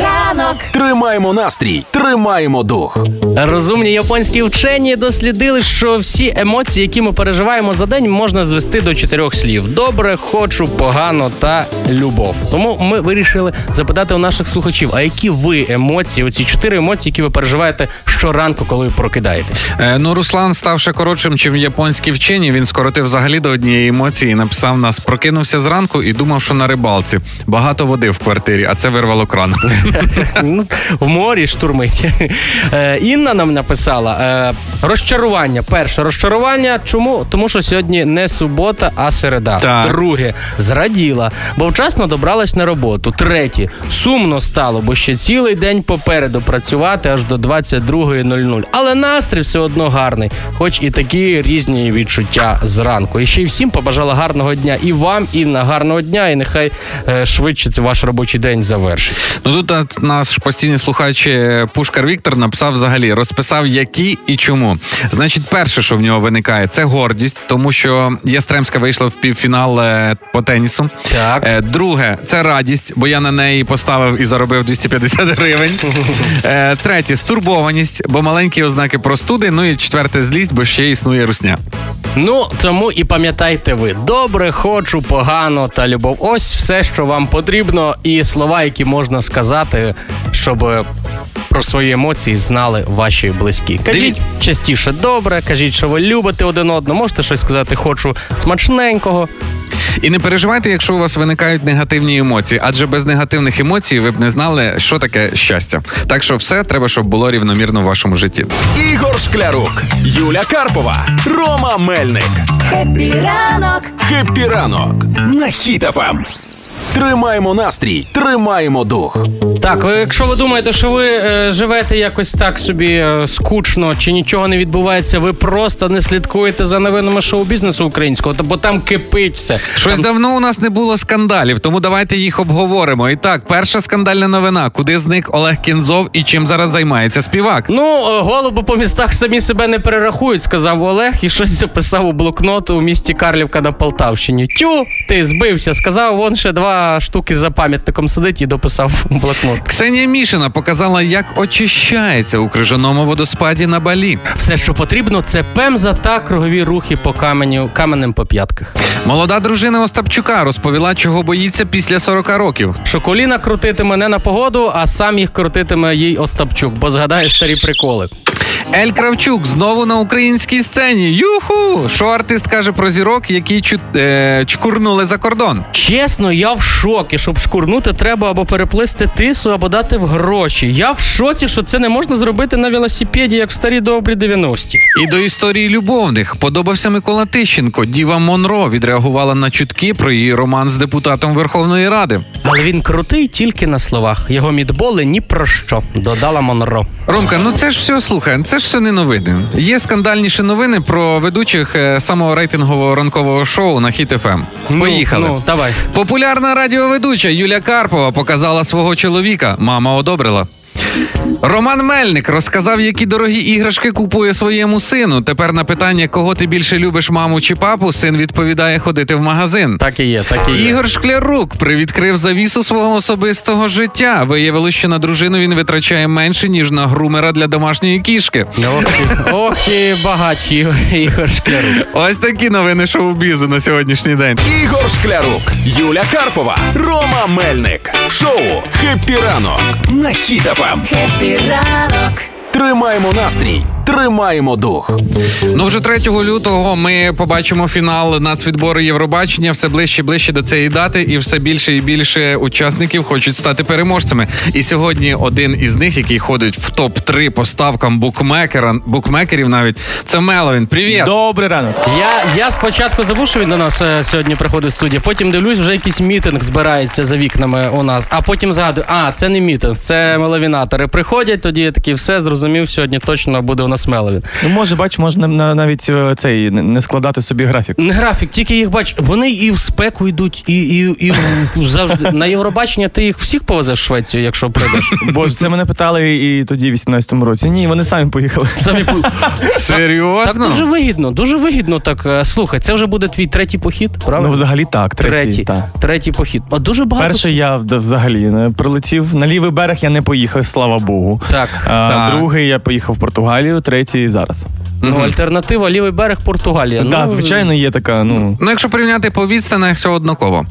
Ранок. Тримаємо настрій, тримаємо дух. Розумні японські вчені дослідили, що всі емоції, які ми переживаємо за день, можна звести до чотирьох слів: добре, хочу, погано та любов. Тому ми вирішили запитати у наших слухачів, а які ви емоції, оці чотири емоції, які ви переживаєте щоранку, коли ви прокидаєтесь? Е, ну, Руслан став ще коротшим, чим японські вчені. Він скоротив взагалі до однієї емоції. і Написав нас: прокинувся зранку і думав, що на рибалці. Багато води в квартирі, а це вирвало кран. В морі штурмить. Е, Інна нам написала е, розчарування. Перше розчарування. Чому? Тому що сьогодні не субота, а середа. Так. Друге, зраділа, бо вчасно добралась на роботу. Третє, сумно стало, бо ще цілий день попереду працювати аж до 22.00. Але настрій все одно гарний, хоч і такі різні відчуття зранку. І ще й всім побажала гарного дня і вам, Інна, гарного дня, і нехай е, швидше ваш робочий день завершить. Ну тут от наш постійний слухач е, Пушкар Віктор написав взагалі, розписав які і чому. Значить, перше, що в нього виникає, це гордість, тому що Ястремська вийшла в півфінал е, по тенісу. Так. Е, Друге, це радість, бо я на неї поставив і заробив 250 гривень. Третє стурбованість, бо маленькі ознаки простуди. Ну і четверте злість, бо ще існує русня. Ну тому і пам'ятайте ви добре, хочу, погано та любов. Ось все, що вам потрібно, і слова, які можна сказати, щоб про свої емоції знали ваші близькі. Кажіть частіше добре, кажіть, що ви любите один одного. Можете щось сказати, хочу смачненького. І не переживайте, якщо у вас виникають негативні емоції, адже без негативних емоцій ви б не знали, що таке щастя. Так що все треба, щоб було рівномірно в вашому житті. Ігор Шклярук, Юля Карпова, Рома Мельник. Хеппі ранок. «Хеппі ранок» на Хіт-ФМ. Тримаємо настрій, тримаємо дух. Так, якщо ви думаєте, що ви е, живете якось так собі е, скучно чи нічого не відбувається, ви просто не слідкуєте за новинами шоу-бізнесу українського, та бо там кипить все. Щось Там давно у нас не було скандалів, тому давайте їх обговоримо. І так, перша скандальна новина: куди зник Олег Кінзов і чим зараз займається співак? Ну, е, голуби по містах самі себе не перерахують, сказав Олег, і щось записав у блокнот у місті Карлівка на Полтавщині. Тю, ти збився, сказав, вон ще два штуки за пам'ятником сидить і дописав блокнот. Ксенія Мішина показала, як очищається у крижаному водоспаді на балі. Все, що потрібно, це пемза та кругові рухи по каменю, каменем по п'ятках. Молода дружина Остапчука розповіла, чого боїться після 40 років. Що коліна крутитиме не на погоду, а сам їх крутитиме їй Остапчук, бо згадає старі приколи. Ель Кравчук знову на українській сцені. Юху! Що артист каже про зірок, які чу... е... чкурнули за кордон? Чесно, я в шокі. Щоб чкурнути, треба або переплисти Тису, або дати в гроші. Я в шоці, що це не можна зробити на велосипеді, як в старі добрі 90-ті. І до історії любовних подобався Микола Тищенко. Діва Монро відреагувала на чутки про її роман з депутатом Верховної Ради. Але він крутий тільки на словах. Його мітболи ні про що, додала Монро. Ромка, ну це ж все слухай, це ж все не новини. Є скандальніші новини про ведучих е, самого рейтингового ранкового шоу на Хіт ФМ. Поїхали. Ну, ну, давай. Популярна радіоведуча Юля Карпова показала свого чоловіка. Мама одобрила. Роман Мельник розказав, які дорогі іграшки купує своєму сину. Тепер на питання, кого ти більше любиш, маму чи папу, син відповідає ходити в магазин. Так і є, так і є. Ігор Шклярук привідкрив завісу свого особистого життя. Виявилось, що на дружину він витрачає менше, ніж на грумера для домашньої кішки. Ох, і- багаті Ігор Шклярук. Ось такі новини шоу-бізу на сьогоднішній день. Ігор Шклярук, Юля Карпова, Рома Мельник. В шоу «Хеппі ранок» на Хіт-ФМ. Хеппі ранок. Тримаємо настрій, Тримаємо дух. Ну вже 3 лютого ми побачимо фінал нацвідбору Євробачення. Все ближче і ближче до цієї дати, і все більше і більше учасників хочуть стати переможцями. І сьогодні один із них, який ходить в топ 3 по ставкам букмекера, букмекерів, навіть це Меловін. Привіт! Добрий ранок. Я, я спочатку забув, що він до нас е, сьогодні приходить в студію, потім дивлюсь, вже якийсь мітинг збирається за вікнами у нас. А потім згадую, а це не мітинг, це меловінатори. Приходять, тоді я такий все зрозумів. Сьогодні точно буде у нас меловін. Ну, може, бач, можна навіть е, цей не- складати собі графік. Не графік, тільки їх бач, вони і в спеку йдуть, і, і, і завжди на Євробачення ти їх всіх повезеш в Швецію, якщо прийдеш. Боже, це мене питали і тоді, в 18-му році. Ні, вони самі поїхали. Самі по- Так Серйозно? дуже вигідно, дуже вигідно. Так е, слухай, це вже буде твій третій похід, правда? Ну, взагалі так, третій. третій, Та. третій похід. А дуже багато. Перший я взагалі не прилетів. На лівий берег я не поїхав, слава Богу. Так. А, Так. Другий я поїхав в Португалію, третій зараз. Ну, альтернатива лівий берег Португалія. Так, ну, звичайно, є така, ну. Ну, якщо порівняти по відстанах, все однаково.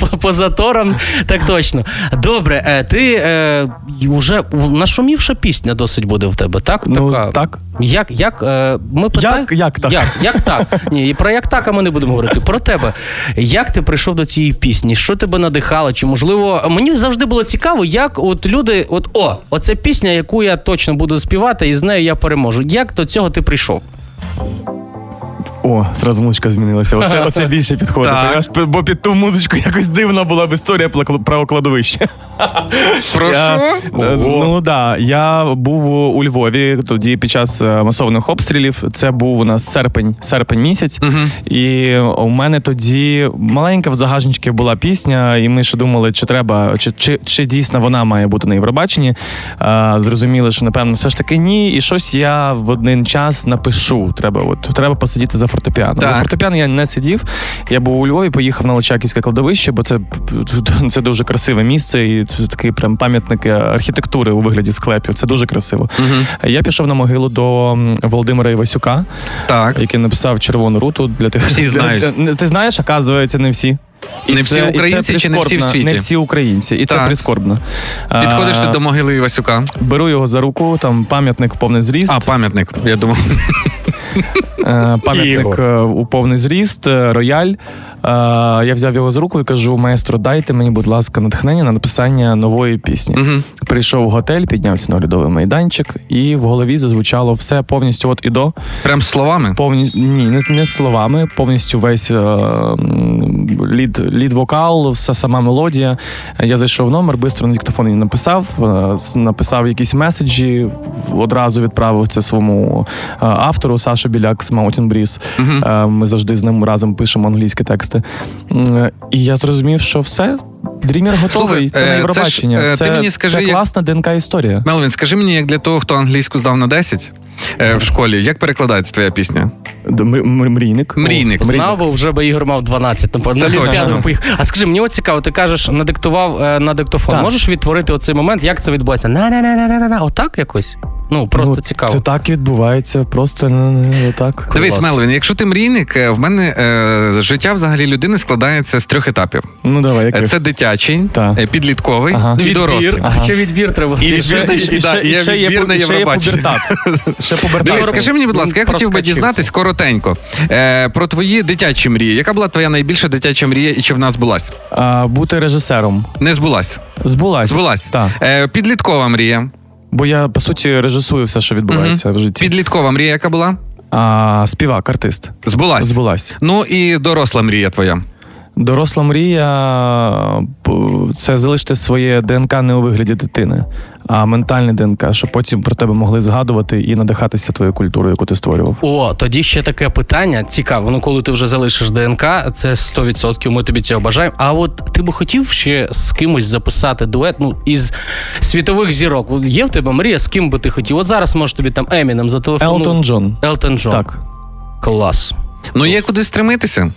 по, заторам, так точно. Добре, е, ти е, вже нашумівша пісня досить буде в тебе, так? Ну, Така. так. Як, як е, ми питаємо? Як- як так? Як, як так? Ні, і про як так, а ми не будемо говорити. Про тебе. Як ти прийшов до цієї пісні? Що тебе надихало? Чи можливо мені завжди було цікаво, як от люди, от о, оце пісня, яку я точно буду співати, і з нею я переможу. Як до цього ти прийшов? О, зразу музичка змінилася. Оце, оце більше підходить. Бо під ту музичку якось дивна була б історія про кладовище. Про Я, що? е, Ну да, я був у Львові тоді під час е, масованих обстрілів. Це був у нас серпень, серпень місяць. І у мене тоді маленька в загажнички була пісня, і ми ще думали, чи треба, чи, чи, чи дійсно вона має бути на Євробаченні. Зрозуміли, що напевно все ж таки ні. І щось я в один час напишу. Треба, от треба посидіти за фортепіано. Так. За фортепіано я не сидів. Я був у Львові, поїхав на Личаківське кладовище, бо це, це дуже красиве місце, і це такий прям пам'ятник архітектури у вигляді склепів. Це дуже красиво. Я пішов на могилу до Володимира Івасюка, Так. який написав червону руту для тих. Всі знають. Ти знаєш, оказується, не всі. Не всі українці чи не всі в світі? Не всі українці, і це прискорбно. Підходиш ти до могили Івасюка. Беру його за руку, там пам'ятник в повний зріст. А, пам'ятник. Я думав. Е, пам'ятник е, у повний зріст, е, рояль. Е, Я взяв його з руку і кажу: маестро, дайте мені, будь ласка, натхнення на написання нової пісні. Мгм. Прийшов в готель, піднявся на льодовий майданчик, і в голові зазвучало все повністю от і до. Прям словами. Повні... Ні, не, не словами, повністю весь е, лід, лід вокал, вся сама мелодія. Я зайшов в номер, швидко на диктофон її написав, е, написав якісь меседжі, одразу відправив це своєму автору Саша Біляк з Mountain Breeze. Ми завжди з ним разом пишемо англійські тексти. Е, І я зрозумів, що все. Дрімер готовий, Слухай, це е, на це Євробачення. ж, е, Це, ти мені скажи, це як- класна ДНК історія. Мелвін, скажи мені, як для того, хто англійську здав на 10 е, в школі, як перекладається твоя пісня? Мрійник. Мрійник. Знав, бо вже би Ігор мав 12. напевно, Це на точно. поїхав. А скажи, мені от цікаво, ти кажеш, надиктував е, на диктофон. Так. Можеш відтворити оцей момент, як це відбувається? на на на на на на Отак якось? Ну, просто Ну, цікаво. Це так відбувається, просто ну, ну, отак. Дивись, Мелвін, якщо ти мрійник, е, в мене е, життя взагалі людини складається з трьох етапів: Ну давай, Е, яких? це дитячий, Так. е, підлітковий Ага. і дорослий. Відбір. А ще відбір треба. І І ще- ще, і, і- ще, і і є ще відбір ще є Євробачення. пубертат. Ще. Дивись, скажи мені, будь ласка, я хотів би дізнатись коротенько е, про твої дитячі мрії. Яка була твоя найбільша дитяча мрія і чи вона збулась? А, бути режисером. Не збулась. Збулась. Збулась. Е, підліткова мрія. Бо я, по суті, режисую все, що відбувається в житті. Підліткова мрія, яка була? А, співак, артист. Збулась. Збулась. Ну і доросла мрія твоя. Доросла мрія це залишити своє ДНК не у вигляді дитини, а ментальне ДНК, щоб потім про тебе могли згадувати і надихатися твоєю культурою, яку ти створював. О, тоді ще таке питання цікаво. Ну, коли ти вже залишиш ДНК, це 100%, ми тобі цього бажаємо. А от ти би хотів ще з кимось записати дует ну, із світових зірок? Є в тебе мрія, з ким би ти хотів? От зараз може тобі там Еміном зателефонує. Елтон Джон. Елтон Джон. Так. Клас. Ну є куди стремитися.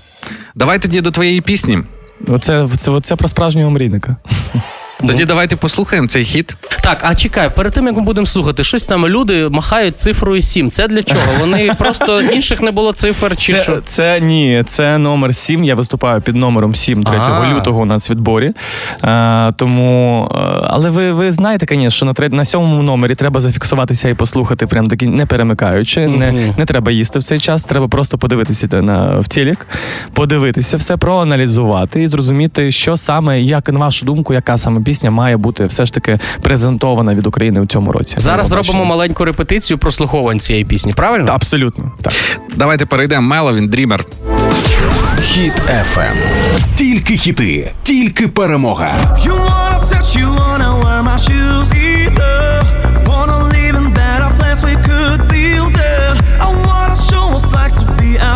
Давай тоді до твоєї пісні. Оце, це, це про справжнього мрійника. Тоді давайте послухаємо цей хіт. Так, а чекай, перед тим як ми будемо слухати, щось там люди махають цифрою 7. Це для чого? Вони просто інших не було цифр, чи Це, що? це ні, це номер 7. Я виступаю під номером 7 3 А. лютого у нас в відборі. Е, тому, е, але ви, ви знаєте, звісно, що на, тре- на сьомому номері треба зафіксуватися і послухати, прям таки не перемикаючи. Не, Мгм. не треба їсти в цей час. Треба просто подивитися те на в телек, подивитися все, проаналізувати і зрозуміти, що саме, як на вашу думку, яка саме пісня має бути все ж таки презентована від України у цьому році. Зараз зробимо маленьку репетицію прослуховувань цієї пісні, правильно? Та, Абсолютно так. Давайте перейдемо. Меловін, Дрімер. Хіт FM. Тільки хіти, тільки перемога. You wanna touch, you wanna wear my shoes either. Wanna live in better place we could build it. I wanna show what's like to be a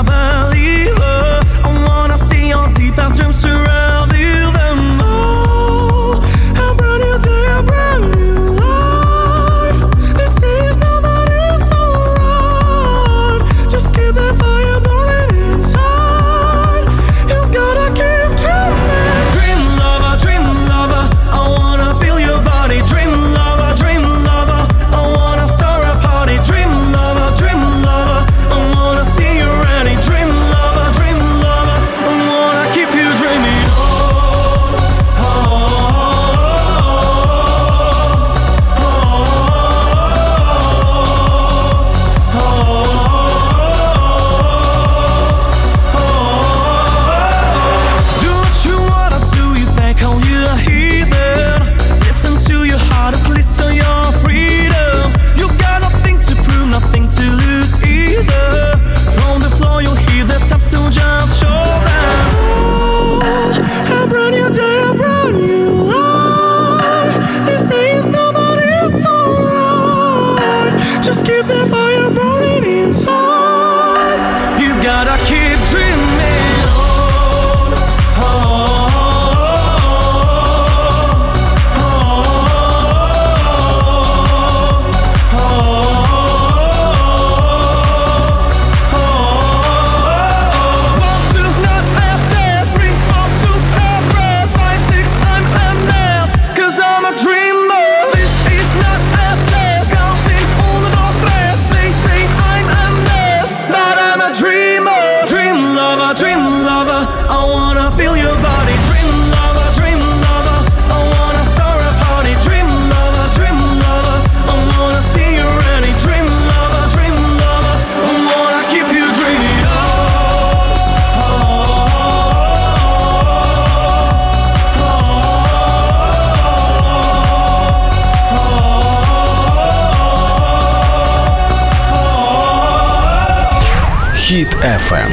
Хіт FM.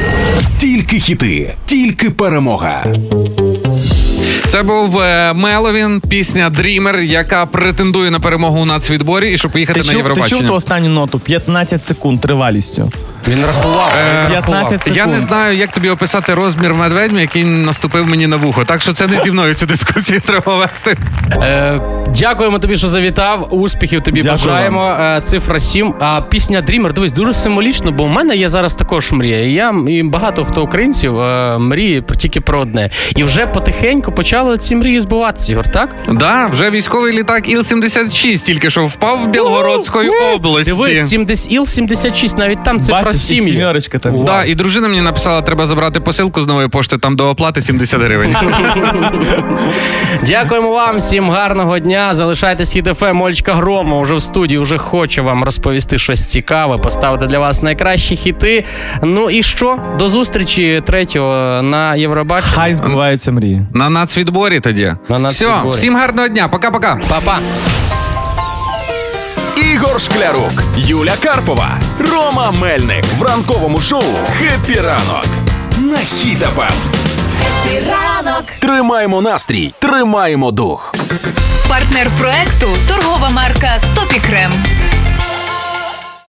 Тільки хіти, тільки перемога. Це був е, Меловін, пісня Дрімер, яка претендує на перемогу у нацвідборі і щоб поїхати Ти на чув, ти чув Євробачення. ту останню ноту? 15 секунд тривалістю. Він рахував. Е, 15 секунд. Я не знаю, як тобі описати розмір медведя, який наступив мені на вухо. Так що це не зі мною цю дискусію треба вести. Е, дякуємо тобі, що завітав. Успіхів тобі Дякую бажаємо. Е, цифра 7. А пісня Dreamer, дивись, дуже символічно, бо в мене є зараз також мрія. І я і багато хто українців е, мріє тільки про одне. І вже потихеньку почали ці мрії збуватися, Ігор, так? Да, вже військовий літак Іл-76 тільки що впав в Білгородської області. Дивись, 70, Іл-76, навіть там цифра 7. є. сімерочка там. Да, і дружина мені написала, треба забрати посилку з нової пошти, там до оплати 70 гривень. Дякуємо вам, всім гарного дня. Залишайтесь ФМ. Мольчка Грома вже в студії, вже хоче вам розповісти щось цікаве, поставити для вас найкращі хіти. Ну і що? До зустрічі третього на Євробаченні. Хай збуваються мрії. На нацвідборі тоді. На нацвідборі. Все, всім гарного дня, пока-пока. Па-па. Ігор Шклярук, Юля Карпова, Рома Мельник в ранковому шоу «Хеппі ранок» на Хіт FM. Ранок. Тримаємо настрій, тримаємо дух. Партнер проекту торгова марка Топікрем.